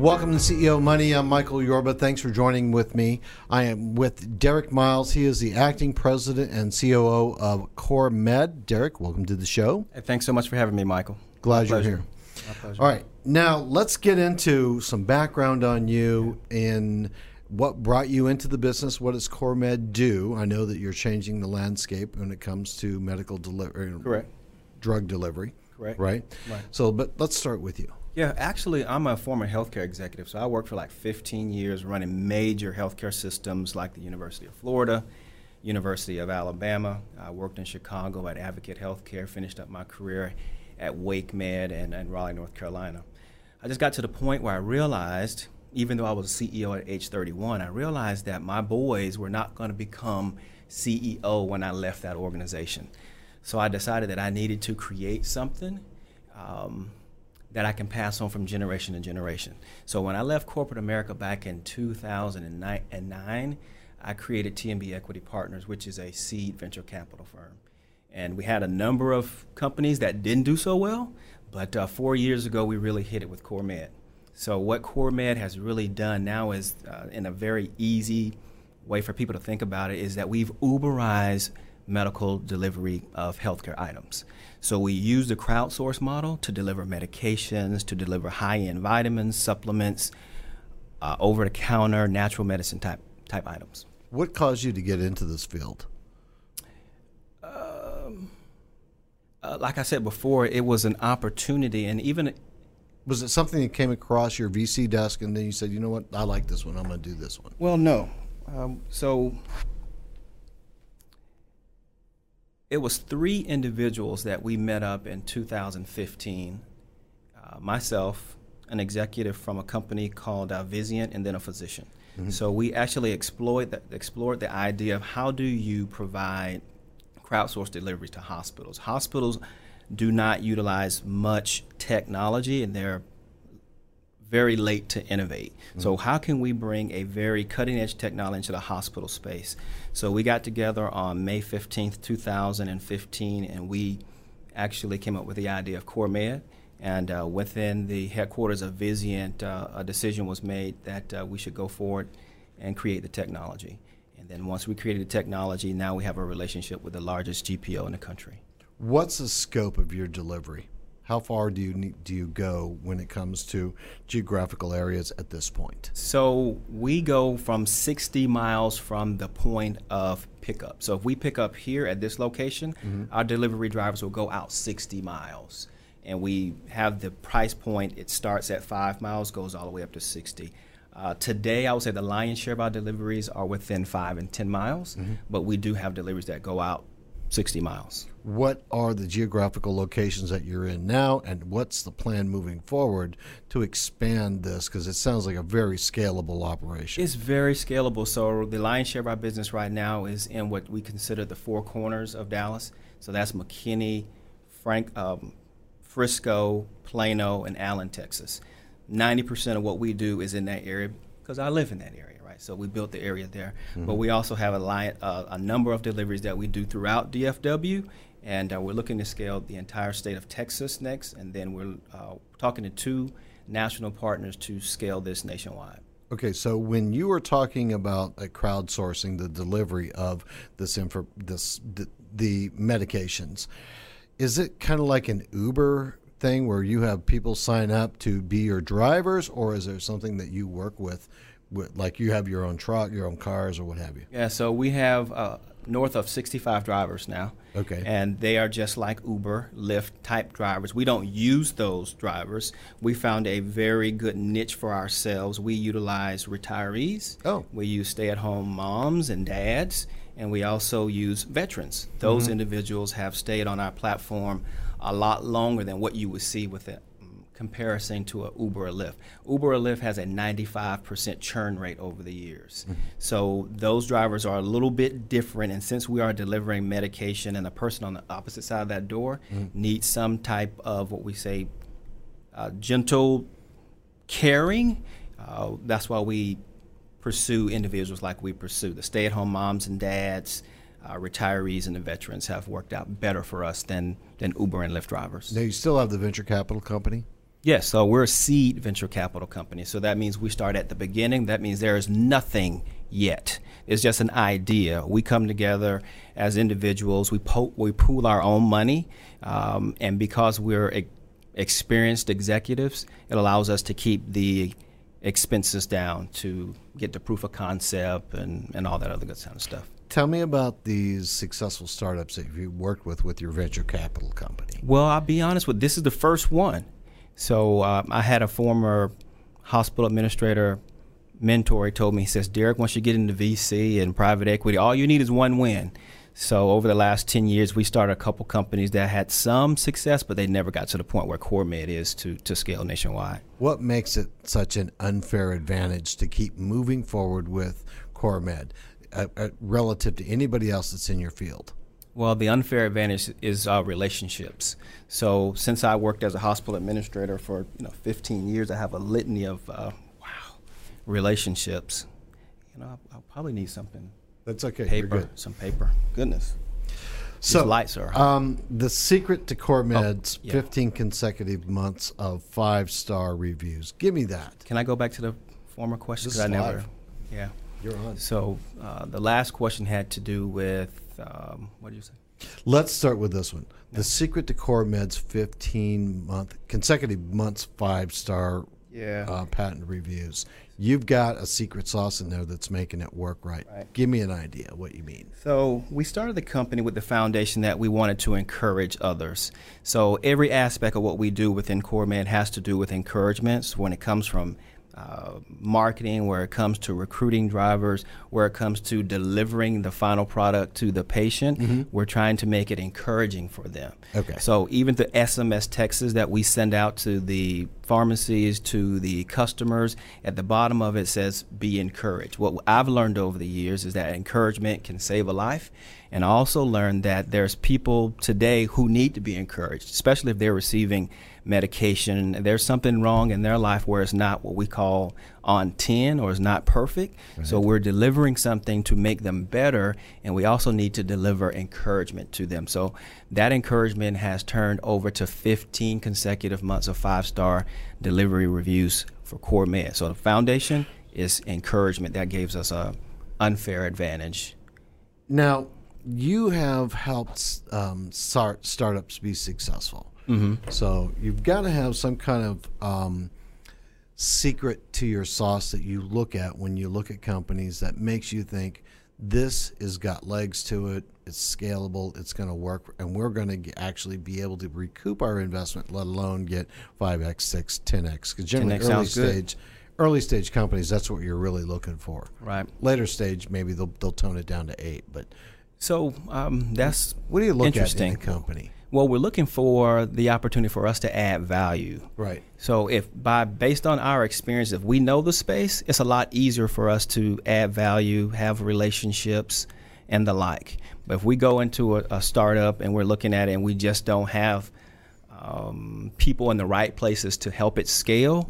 Welcome to CEO Money. I'm Michael Yorba. Thanks for joining with me. I am with Derrick Miles. He is the acting president and COO of Core Med. Derrick, welcome to the show. Hey, thanks so much for having me, Michael. Glad you're here. All right. Now, let's get into some background on you and what brought you into the business. What does CourMed do? I know that you're changing the landscape when it comes to medical delivery, Correct. drug delivery. Correct. Right? Right. So, but let's start with you. Yeah, actually, I'm a former healthcare executive, so I worked for like 15 years running major healthcare systems like the University of Florida, University of Alabama. I worked in Chicago at Advocate Healthcare, finished up my career at WakeMed and, and Raleigh, North Carolina. I just got to the point where I realized, even though I was a CEO at age 31, I realized that my boys were not going to become CEO when I left that organization. So I decided that I needed to create something. Um, that I can pass on from generation to generation. So when I left corporate America back in 2009, I created TMB Equity Partners, which is a seed venture capital firm. And we had a number of companies that didn't do so well, but uh, four years ago we really hit it with CourMed. So what CourMed has really done now is, uh, in a very easy way for people to think about it, is that we've Uberized medical delivery of healthcare items. So we use the crowdsource model to deliver medications, to deliver high-end vitamins, supplements, uh, over-the-counter natural medicine type type items. What caused you to get into this field? Um, uh, like I said before, it was an opportunity, and even was it something that came across your VC desk, and then you said, "You know what? I like this one. I'm going to do this one." Well, no. Um, so it was three individuals that we met up in 2015. Uh, myself, an executive from a company called uh, and then a physician. Mm-hmm. So we actually explored the, explored the idea of how do you provide crowdsourced delivery to hospitals. Hospitals do not utilize much technology, and they're very late to innovate. Mm-hmm. So how can we bring a very cutting edge technology into the hospital space? So we got together on May 15th, 2015, and we actually came up with the idea of CourMed. And uh, within the headquarters of Vizient, uh, a decision was made that uh, we should go forward and create the technology. And then once we created the technology, now we have a relationship with the largest GPO in the country. What's the scope of your delivery? How far do you need, do you go when it comes to geographical areas at this point? So we go from 60 miles from the point of pickup. So if we pick up here at this location, mm-hmm. our delivery drivers will go out 60 miles. And we have the price point, it starts at five miles, goes all the way up to 60. Uh, today, I would say the lion's share of our deliveries are within five and 10 miles, mm-hmm. but we do have deliveries that go out 60 miles. What are the geographical locations that you're in now, and what's the plan moving forward to expand this? Because it sounds like a very scalable operation. It's very scalable. So, the lion's share of our business right now is in what we consider the four corners of Dallas. So, that's McKinney, Frank, um, Frisco, Plano, and Allen, Texas. 90% of what we do is in that area because I live in that area. Right? So we built the area there. Mm-hmm. But we also have a, line, uh, a number of deliveries that we do throughout DFW, and uh, we're looking to scale the entire state of Texas next, and then we're uh, talking to two national partners to scale this nationwide. Okay, so when you were talking about uh, crowdsourcing the delivery of this info, this the, the medications, is it kind of like an Uber thing where you have people sign up to be your drivers, or is there something that you work with like you have your own truck, your own cars, or what have you? Yeah, so we have uh, north of 65 drivers now. Okay. And they are just like Uber, Lyft type drivers. We don't use those drivers. We found a very good niche for ourselves. We utilize retirees. Oh. We use stay at home moms and dads. And we also use veterans. Those mm-hmm. individuals have stayed on our platform a lot longer than what you would see with it comparison to a Uber or Lyft. Uber or Lyft has a 95% churn rate over the years. Mm-hmm. So those drivers are a little bit different. And since we are delivering medication and the person on the opposite side of that door mm-hmm. needs some type of what we say uh, gentle caring, uh, that's why we pursue individuals like we pursue. The stay at home moms and dads, uh, retirees and the veterans have worked out better for us than, than Uber and Lyft drivers. Now, you still have the venture capital company? Yes, so we're a seed venture capital company. So that means we start at the beginning. That means there is nothing yet. It's just an idea. We come together as individuals. We po- we pool our own money, um, and because we're e- experienced executives, it allows us to keep the expenses down to get the proof of concept and, and all that other good kind of stuff. Tell me about these successful startups that you've worked with with your venture capital company. Well, I'll be honest with this is the first one. So um, I had a former hospital administrator mentor. He told me, he says, Derrick, once you get into VC and private equity, all you need is one win. So over the last 10 years, we started a couple companies that had some success, but they never got to the point where CourMed is to, to scale nationwide. What makes it such an unfair advantage to keep moving forward with CourMed uh, uh, relative to anybody else that's in your field? Well, the unfair advantage is uh, relationships. So, since I worked as a hospital administrator for you know 15 years, I have a litany of uh, wow relationships. You know, I'll, I'll, probably need something. That's okay. Paper, some paper. Goodness. So, These lights are. Um, the secret to CourMed's oh, yeah. 15 consecutive months of five star reviews. Give me that. Can I go back to the former question? This I never. live. Yeah. You're on. So uh, the last question had to do with um, what did you say? Let's start with this one. The secret to CourMed's 15 month consecutive months five star Yeah. uh, patent reviews. You've got a secret sauce in there that's making it work right. Right. Give me an idea what you mean. So we started the company with the foundation that we wanted to encourage others. So every aspect of what we do within CoreMed has to do with encouragements when it comes from uh, marketing, where it comes to recruiting drivers, where it comes to delivering the final product to the patient. We're trying to make it encouraging for them. Okay. So even the SMS texts that we send out to the pharmacies, to the customers, at the bottom of it says be encouraged. What I've learned over the years is that encouragement can save a life. And I also learned that there's people today who need to be encouraged, especially if they're receiving medication. There's something wrong in their life where it's not what we call on 10 or is not perfect. So we're delivering something to make them better, and we also need to deliver encouragement to them. So that encouragement has turned over to 15 consecutive months of five star delivery reviews for CourMed. So the foundation is encouragement that gives us a unfair advantage. Now, you have helped um, start startups be successful. Mm-hmm. So you've got to have some kind of um, secret to your sauce that you look at when you look at companies that makes you think this has got legs to it. It's scalable. It's going to work, and we're going to actually be able to recoup our investment, let alone get five x, six, 10x. Because generally, 10x early sounds good. stage, early stage companies, that's what you're really looking for. Right. Later stage, maybe they'll they'll tone it down to eight. But So um, that's what do you look at in interesting. company? Well, we're looking for the opportunity for us to add value. Right. So if by based on our experience, if we know the space, it's a lot easier for us to add value, have relationships, and the like. But if we go into a, a startup and we're looking at it and we just don't have um, people in the right places to help it scale,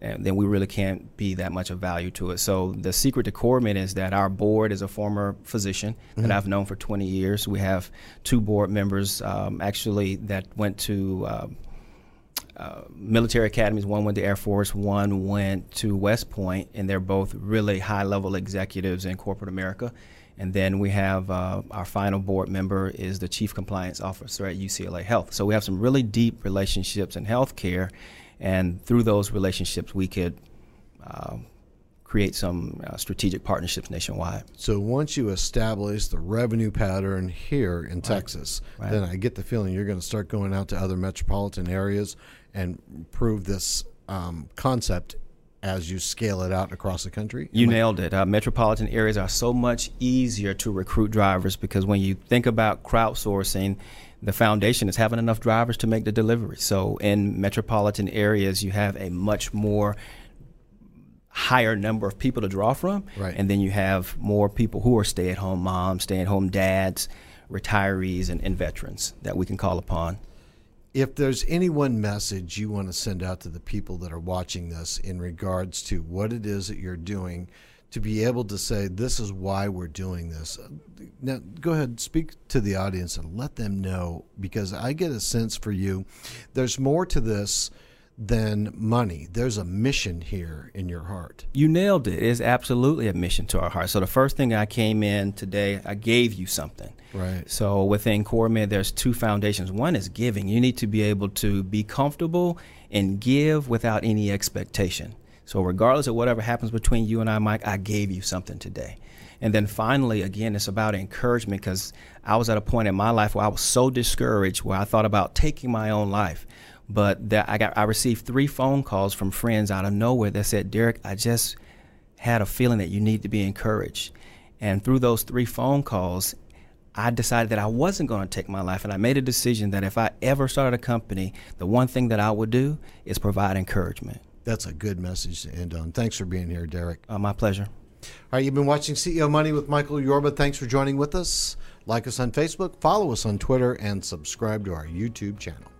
and then we really can't be that much of value to it. So the secret to CourMed is that our board is a former physician that I've known for 20 years. We have two board members um, actually that went to um, uh, military academies. One went to Air Force, one went to West Point, and they're both really high level executives in corporate America. And then we have uh, our final board member is the chief compliance officer at UCLA Health. So we have some really deep relationships in healthcare, and through those relationships, we could uh, create some uh, strategic partnerships nationwide. So once you establish the revenue pattern here in Texas, Right. then I get the feeling you're going to start going out to other metropolitan areas and prove this um, concept as you scale it out across the country. You I- nailed it. Uh, metropolitan areas are so much easier to recruit drivers because when you think about crowdsourcing, the foundation is having enough drivers to make the delivery. So in metropolitan areas, you have a much more higher number of people to draw from, Right. and then you have more people who are stay-at-home moms, stay-at-home dads, retirees, and, and veterans that we can call upon. If there's any one message you want to send out to the people that are watching this in regards to what it is that you're doing to be able to say this is why we're doing this now go ahead speak to the audience and let them know because i get a sense for you. There's more to this than money. There's a mission here in your heart. You nailed it. It's absolutely a mission to our heart. So the first thing I came in today, I gave you something. Right. So within CourMed, there's two foundations. One is giving. You need to be able to be comfortable and give without any expectation. So regardless of whatever happens between you and I, Mike, I gave you something today. And then finally, again, it's about encouragement because I was at a point in my life where I was so discouraged where I thought about taking my own life. But that I got I received three phone calls from friends out of nowhere that said, Derrick, I just had a feeling that you need to be encouraged. And through those three phone calls, I decided that I wasn't going to take my life. And I made a decision that if I ever started a company, the one thing that I would do is provide encouragement. That's a good message to end on. Thanks for being here, Derrick. Uh, my pleasure. All right, you've been watching CEO Money with Michael Yorba. Thanks for joining with us. Like us on Facebook, follow us on Twitter, and subscribe to our YouTube channel.